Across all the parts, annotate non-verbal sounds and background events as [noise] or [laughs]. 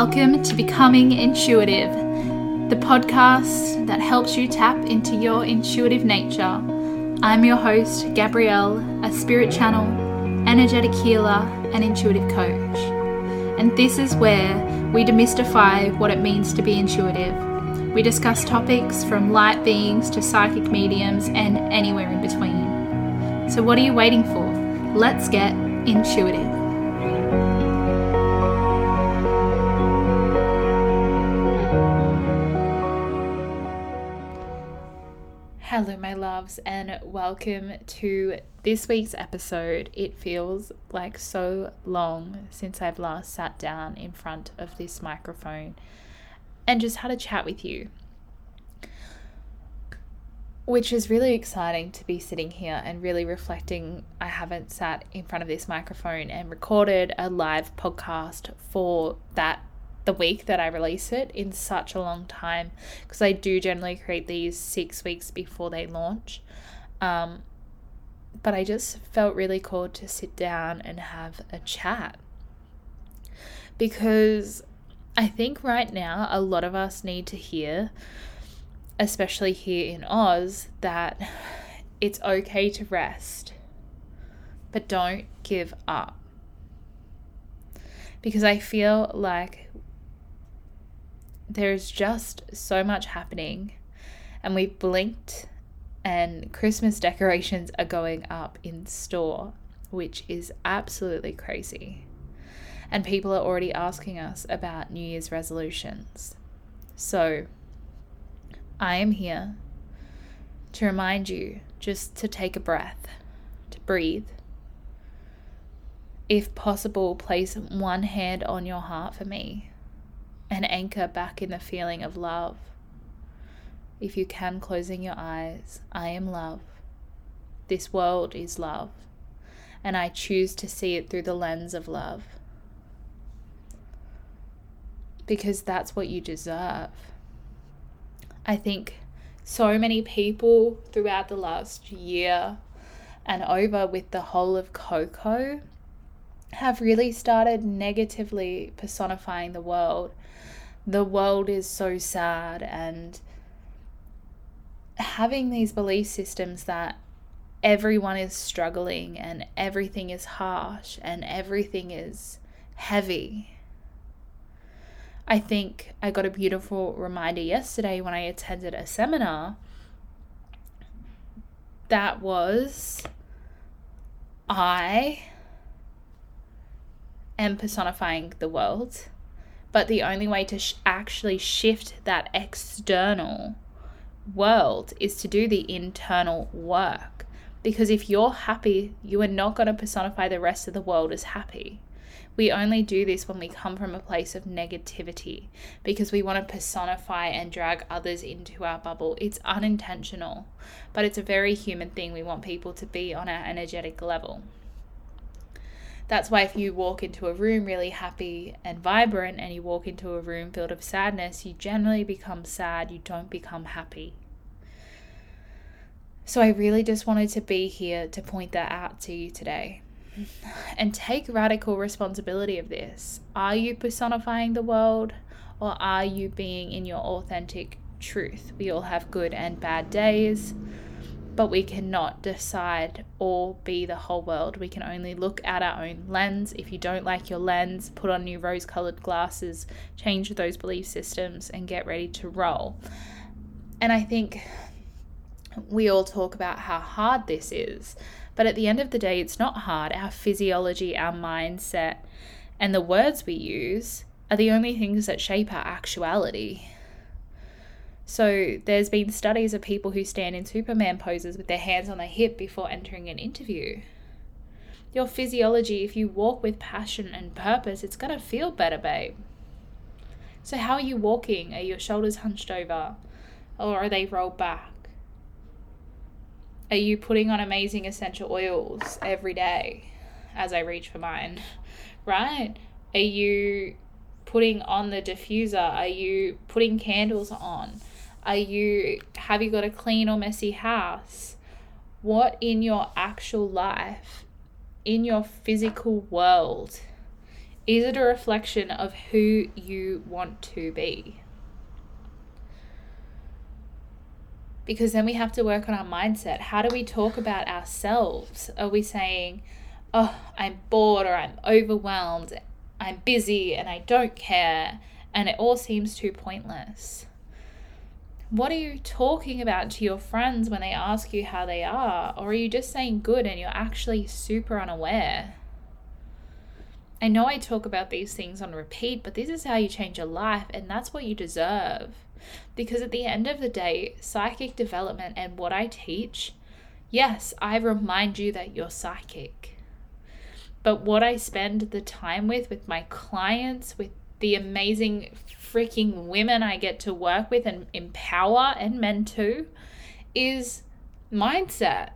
Welcome to Becoming Intuitive, the podcast that helps you tap into your intuitive nature. I'm your host, Gabrielle, a spirit channel, energetic healer, and intuitive coach. And this is where we demystify what it means to be intuitive. We discuss topics from light beings to psychic mediums and anywhere in between. So, what are you waiting for? Let's get intuitive. Hello, my loves, and welcome to this week's episode. It feels like so long since I've last sat down in front of this microphone and just had a chat with you. Which is really exciting to be sitting here and really reflecting. I haven't sat in front of this microphone and recorded a live podcast for that the week that I release it in such a long time because I do generally create these six weeks before they launch. Um, but I just felt really called to sit down and have a chat because I think right now a lot of us need to hear, especially here in Oz, that it's okay to rest, but don't give up. Because I feel like there's just so much happening, and we blinked, and Christmas decorations are going up in store, which is absolutely crazy. And people are already asking us about New Year's resolutions. So, I am here to remind you just to take a breath, to breathe. If possible, place one hand on your heart for me and anchor back in the feeling of love. If you can, closing your eyes, I am love. This world is love, and I choose to see it through the lens of love. Because that's what you deserve. I think so many people throughout the last year and over with the whole of COVID have really started negatively personifying the world the world is so sad and having these belief systems that everyone is struggling and everything is harsh and everything is heavy. I think I got a beautiful reminder yesterday when I attended a seminar that was I am personifying the world but the only way to sh- actually shift that external world is to do the internal work. Because if you're happy, you are not going to personify the rest of the world as happy. We only do this when we come from a place of negativity because we want to personify and drag others into our bubble. It's unintentional, but it's a very human thing. We want people to be on our energetic level. That's why if you walk into a room really happy and vibrant and you walk into a room filled of sadness, you generally become sad, you don't become happy. So I really just wanted to be here to point that out to you today. [laughs] And take radical responsibility of this. Are you personifying the world or are you being in your authentic truth? We all have good and bad days but we cannot decide or be the whole world. We can only look at our own lens. If you don't like your lens, put on new rose colored glasses, change those belief systems, and get ready to roll. And I think we all talk about how hard this is, but at the end of the day, it's not hard. Our physiology, our mindset, and the words we use are the only things that shape our actuality. So there's been studies of people who stand in Superman poses with their hands on their hip before entering an interview. Your physiology, if you walk with passion and purpose, it's going to feel better, babe. So, how are you walking? Are your shoulders hunched over or are they rolled back? Are you putting on amazing essential oils every day as I reach for mine? Right? Are you putting on the diffuser? Are you putting candles on? Are you have you got a clean or messy house? What in your actual life, in your physical world, Is it a reflection of who you want to be? Because then we have to work on our mindset. How do we talk about ourselves? Are we saying, oh, I'm bored or I'm overwhelmed, I'm busy and I don't care, and it all seems too pointless? What are you talking about to your friends when they ask you how they are? Or are you just saying good and you're actually super unaware? I know I talk about these things on repeat, but this is how you change your life, and that's what you deserve. Because at the end of the day, psychic development and what I teach, yes, I remind you that you're psychic. But what I spend the time with, with my clients, with the amazing freaking women I get to work with and empower, and men too, is mindset.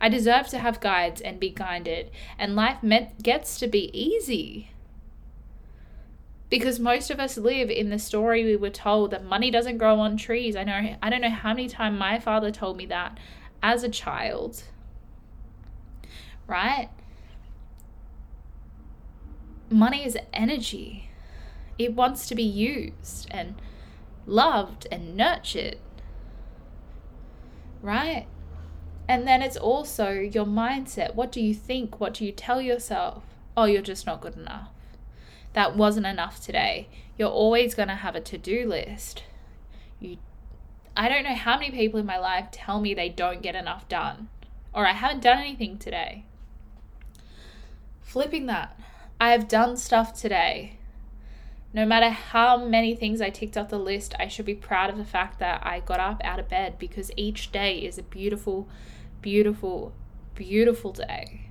I deserve to have guides and be guided, and life met, gets to be easy. Because most of us live in the story we were told that money doesn't grow on trees. I know I don't know how many times my father told me that as a child. Right? Money is energy. It wants to be used and loved and nurtured. Right? And then it's also your mindset. What do you think? What do you tell yourself? Oh, you're just not good enough. That wasn't enough today. You're always going to have a to-do list. You I don't know how many people in my life tell me they don't get enough done or I haven't done anything today. Flipping that. I have done stuff today. No matter how many things I ticked off the list, I should be proud of the fact that I got up out of bed because each day is a beautiful, beautiful, beautiful day.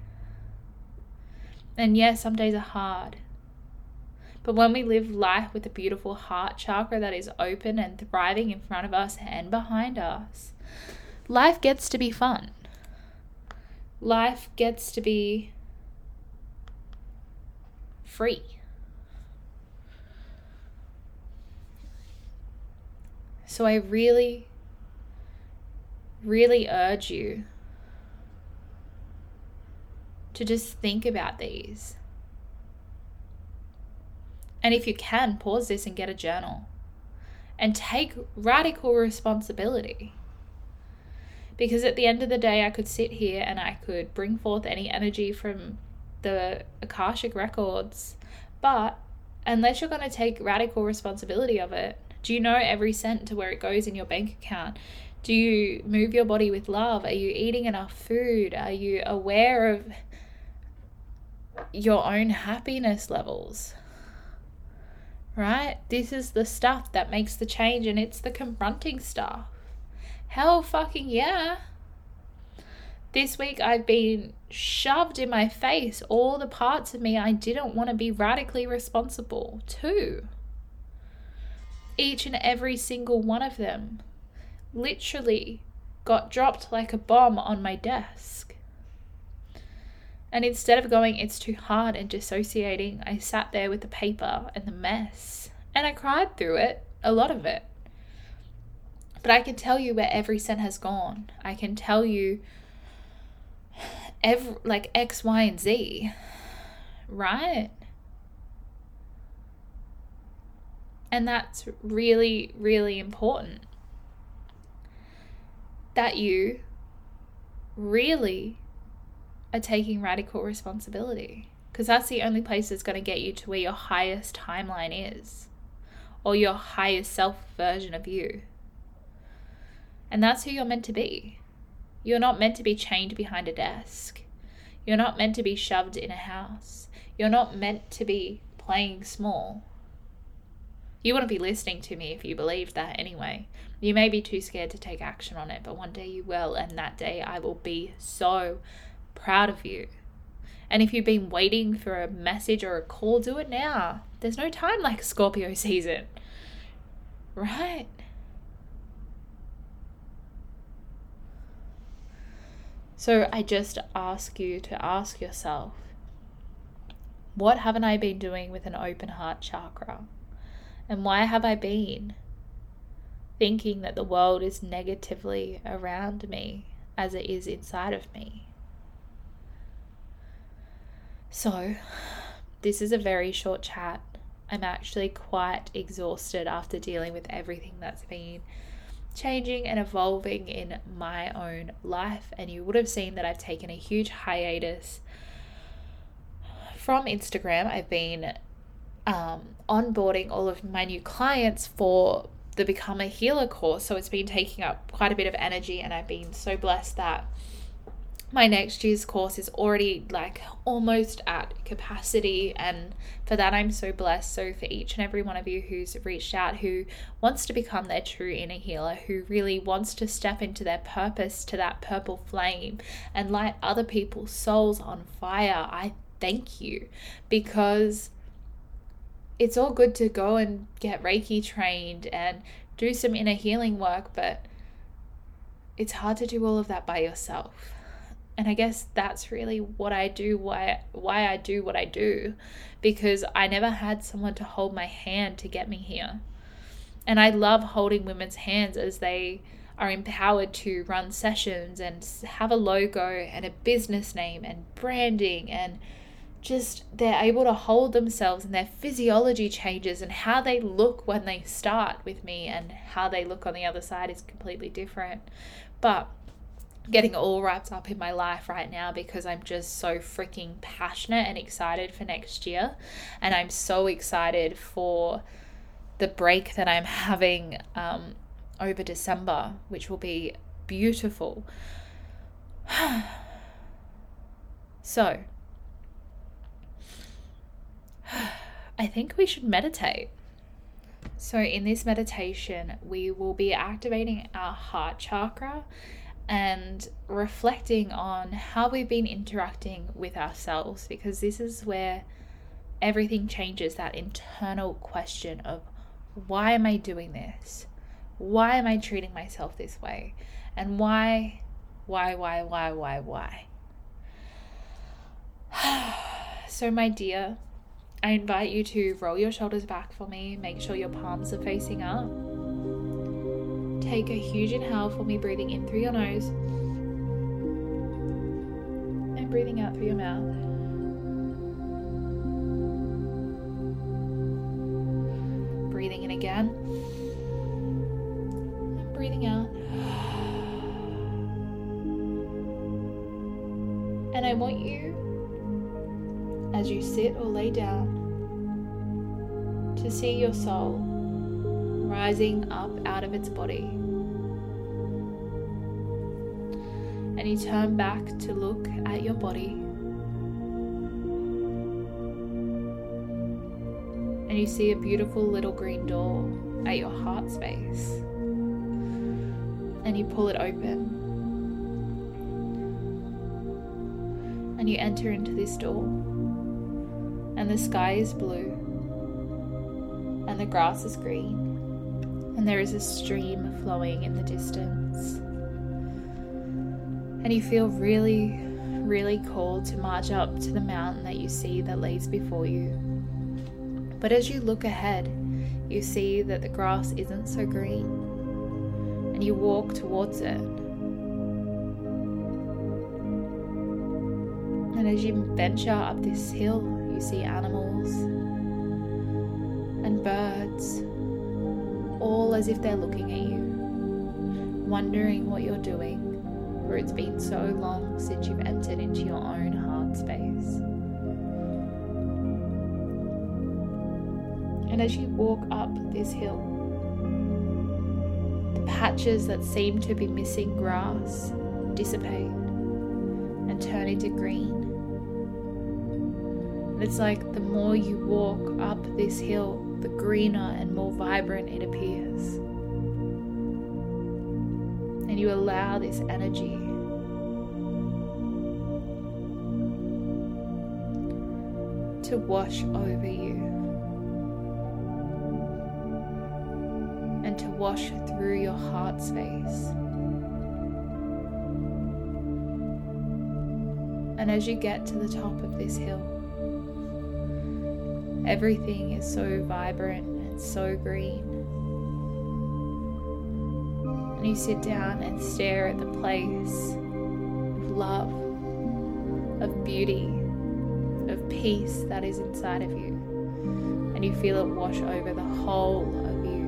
And yes, some days are hard. But when we live life with a beautiful heart chakra that is open and thriving in front of us and behind us, life gets to be fun. Life gets to be free. So I really, really urge you to just think about these. And if you can, pause this and get a journal and take radical responsibility. Because at the end of the day, I could sit here and I could bring forth any energy from the Akashic records, but unless you're going to take radical responsibility of it, do you know every cent to where it goes in your bank account? Do you move your body with love? Are you eating enough food? Are you aware of your own happiness levels? Right? This is the stuff that makes the change, and it's the confronting stuff. Hell fucking yeah. This week I've been shoved in my face all the parts of me I didn't want to be radically responsible to each and every single one of them literally got dropped like a bomb on my desk. And instead of going, it's too hard and dissociating, I sat there with the paper and the mess. And I cried through it, a lot of it. But I can tell you where every cent has gone. I can tell you [sighs] every, like X, Y, and Z. Right? And that's really, really important. That you really are taking radical responsibility. Because that's the only place that's going to get you to where your highest timeline is, or your highest self version of you. And that's who you're meant to be. You're not meant to be chained behind a desk. You're not meant to be shoved in a house. You're not meant to be playing small. You wouldn't be listening to me if you believed that anyway. You may be too scared to take action on it, but one day you will, and that day I will be so proud of you. And if you've been waiting for a message or a call, do it now. There's no time like Scorpio [laughs] season. Right? So I just ask you to ask yourself what haven't I been doing with an open heart chakra? And why have I been thinking that the world is negatively around me as it is inside of me? So, this is a very short chat. I'm actually quite exhausted after dealing with everything that's been changing and evolving in my own life. And you would have seen that I've taken a huge hiatus from Instagram. I've been um, onboarding all of my new clients for the Become a Healer course. So it's been taking up quite a bit of energy, and I've been so blessed that my next year's course is already like almost at capacity. And for that I'm so blessed. So for each and every one of you who's reached out who wants to become their true inner healer who really wants to step into their purpose to that purple flame and light other people's souls on fire I thank you. Because it's all good to go and get reiki trained and do some inner healing work but it's hard to do all of that by yourself and I guess that's really what I do why why I do what I do because I never had someone to hold my hand to get me here. And I love holding women's hands as they are empowered to run sessions and have a logo and a business name and branding and just they're able to hold themselves and their physiology changes and how they look when they start with me and how they look on the other side is completely different. But getting all wrapped up in my life right now because I'm just so freaking passionate and excited for next year. And I'm so excited for the break that I'm having um, over December, which will be beautiful. [sighs] so, I think we should meditate. So, in this meditation, we will be activating our heart chakra and reflecting on how we've been interacting with ourselves because this is where everything changes that internal question of why am I doing this? Why am I treating myself this way? And why, why, why, why, why, why? [sighs] so, my dear, I invite you to roll your shoulders back for me, make sure your palms are facing up Take a huge inhale for me, breathing in through your nose and breathing out through your mouth. Breathing in again and breathing out. And I want you, as you sit or lay down, to see your soul rising up out of its body. And you turn back to look at your body. And you see a beautiful little green door at your heart space. And you pull it open. And you enter into this door. And the sky is blue. And the grass is green and there is a stream flowing in the distance. And you feel really, really called to march up to the mountain that you see that lays before you. But as you look ahead, you see that the grass isn't so green, and you walk towards it. And as you venture up this hill, you see animals and birds all as if they're looking at you, wondering what you're doing, for it's been so long since you've entered into your own heart space. And as you walk up this hill, the patches that seem to be missing grass dissipate and turn into green. It's like the more you walk up this hill, the greener and more vibrant it appears. And you allow this energy to wash over you and to wash through your heart space. And as you get to the top of this hill, Everything is so vibrant and so green. And you sit down and stare at the place of love, of beauty, of peace that is inside of you. And you feel it wash over the whole of you.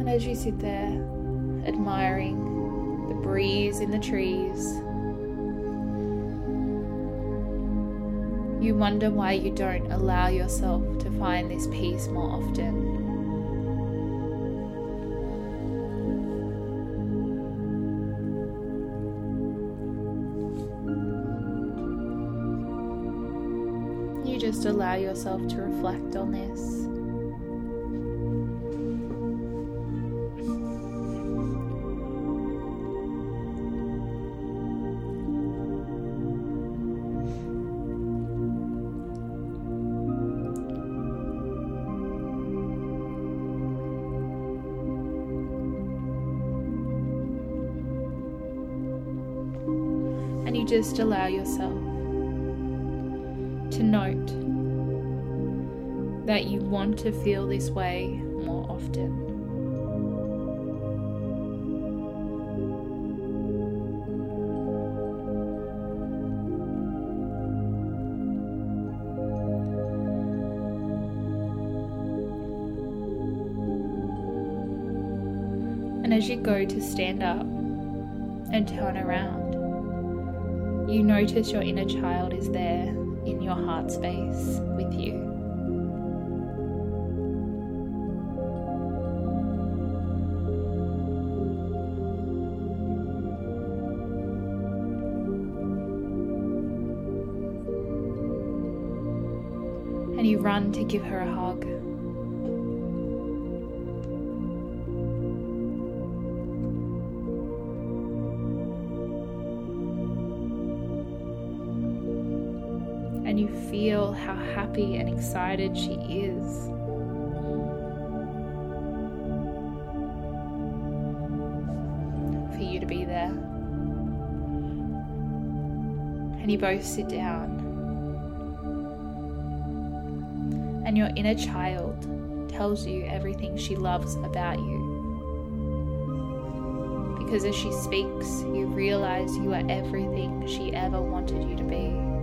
And as you sit there, admiring the breeze in the trees, you wonder why you don't allow yourself to find this peace more often. You just allow yourself to reflect on this. Just allow yourself to note that you want to feel this way more often. And as you go to stand up and turn around, you notice your inner child is there in your heart space with you. And you run to give her a hug. Happy and excited she is. For you to be there. And you both sit down. And your inner child tells you everything she loves about you. Because as she speaks, you realize you are everything she ever wanted you to be.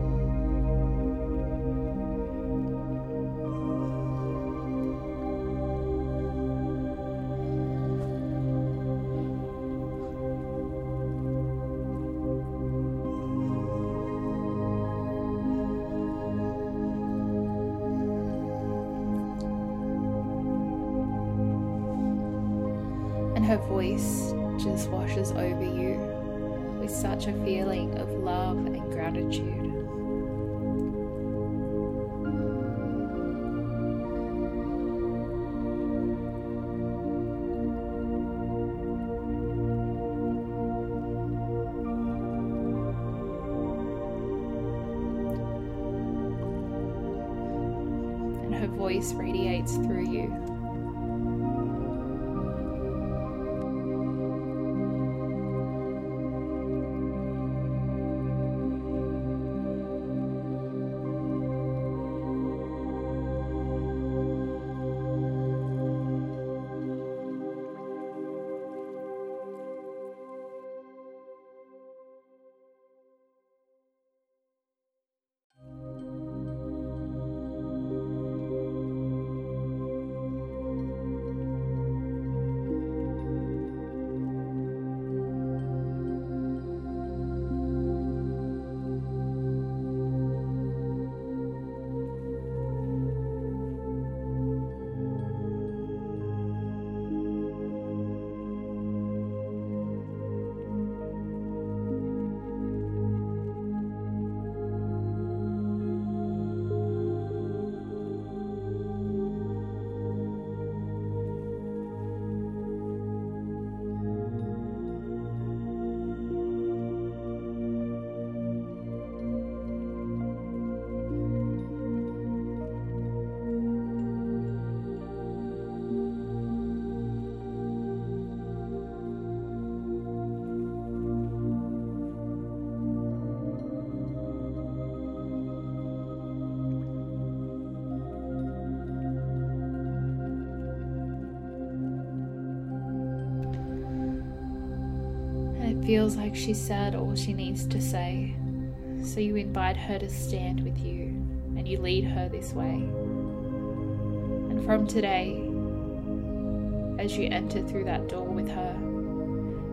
Voice radiates through you. Feels like she said all she needs to say. So you invite her to stand with you and you lead her this way. And from today, as you enter through that door with her,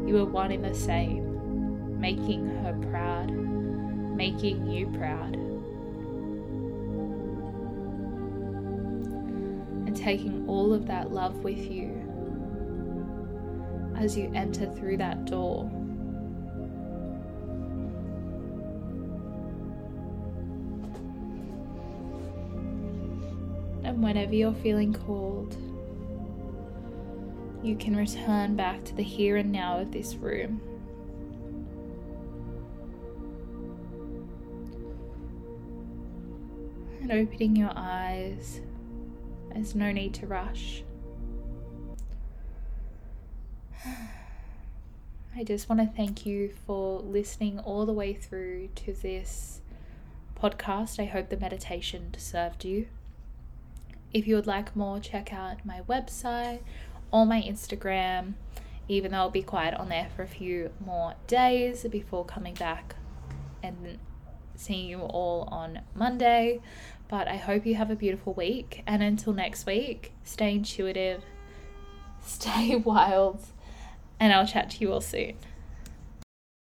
you are one in the same, making her proud, making you proud. And taking all of that love with you as you enter through that door. Whenever you're feeling called, you can return back to the here and now of this room. And opening your eyes, there's no need to rush. I just want to thank you for listening all the way through to this podcast. I hope the meditation served you. If you would like more, check out my website or my Instagram, even though I'll be quiet on there for a few more days before coming back and seeing you all on Monday. But I hope you have a beautiful week. And until next week, stay intuitive, [laughs] stay wild, and I'll chat to you all soon.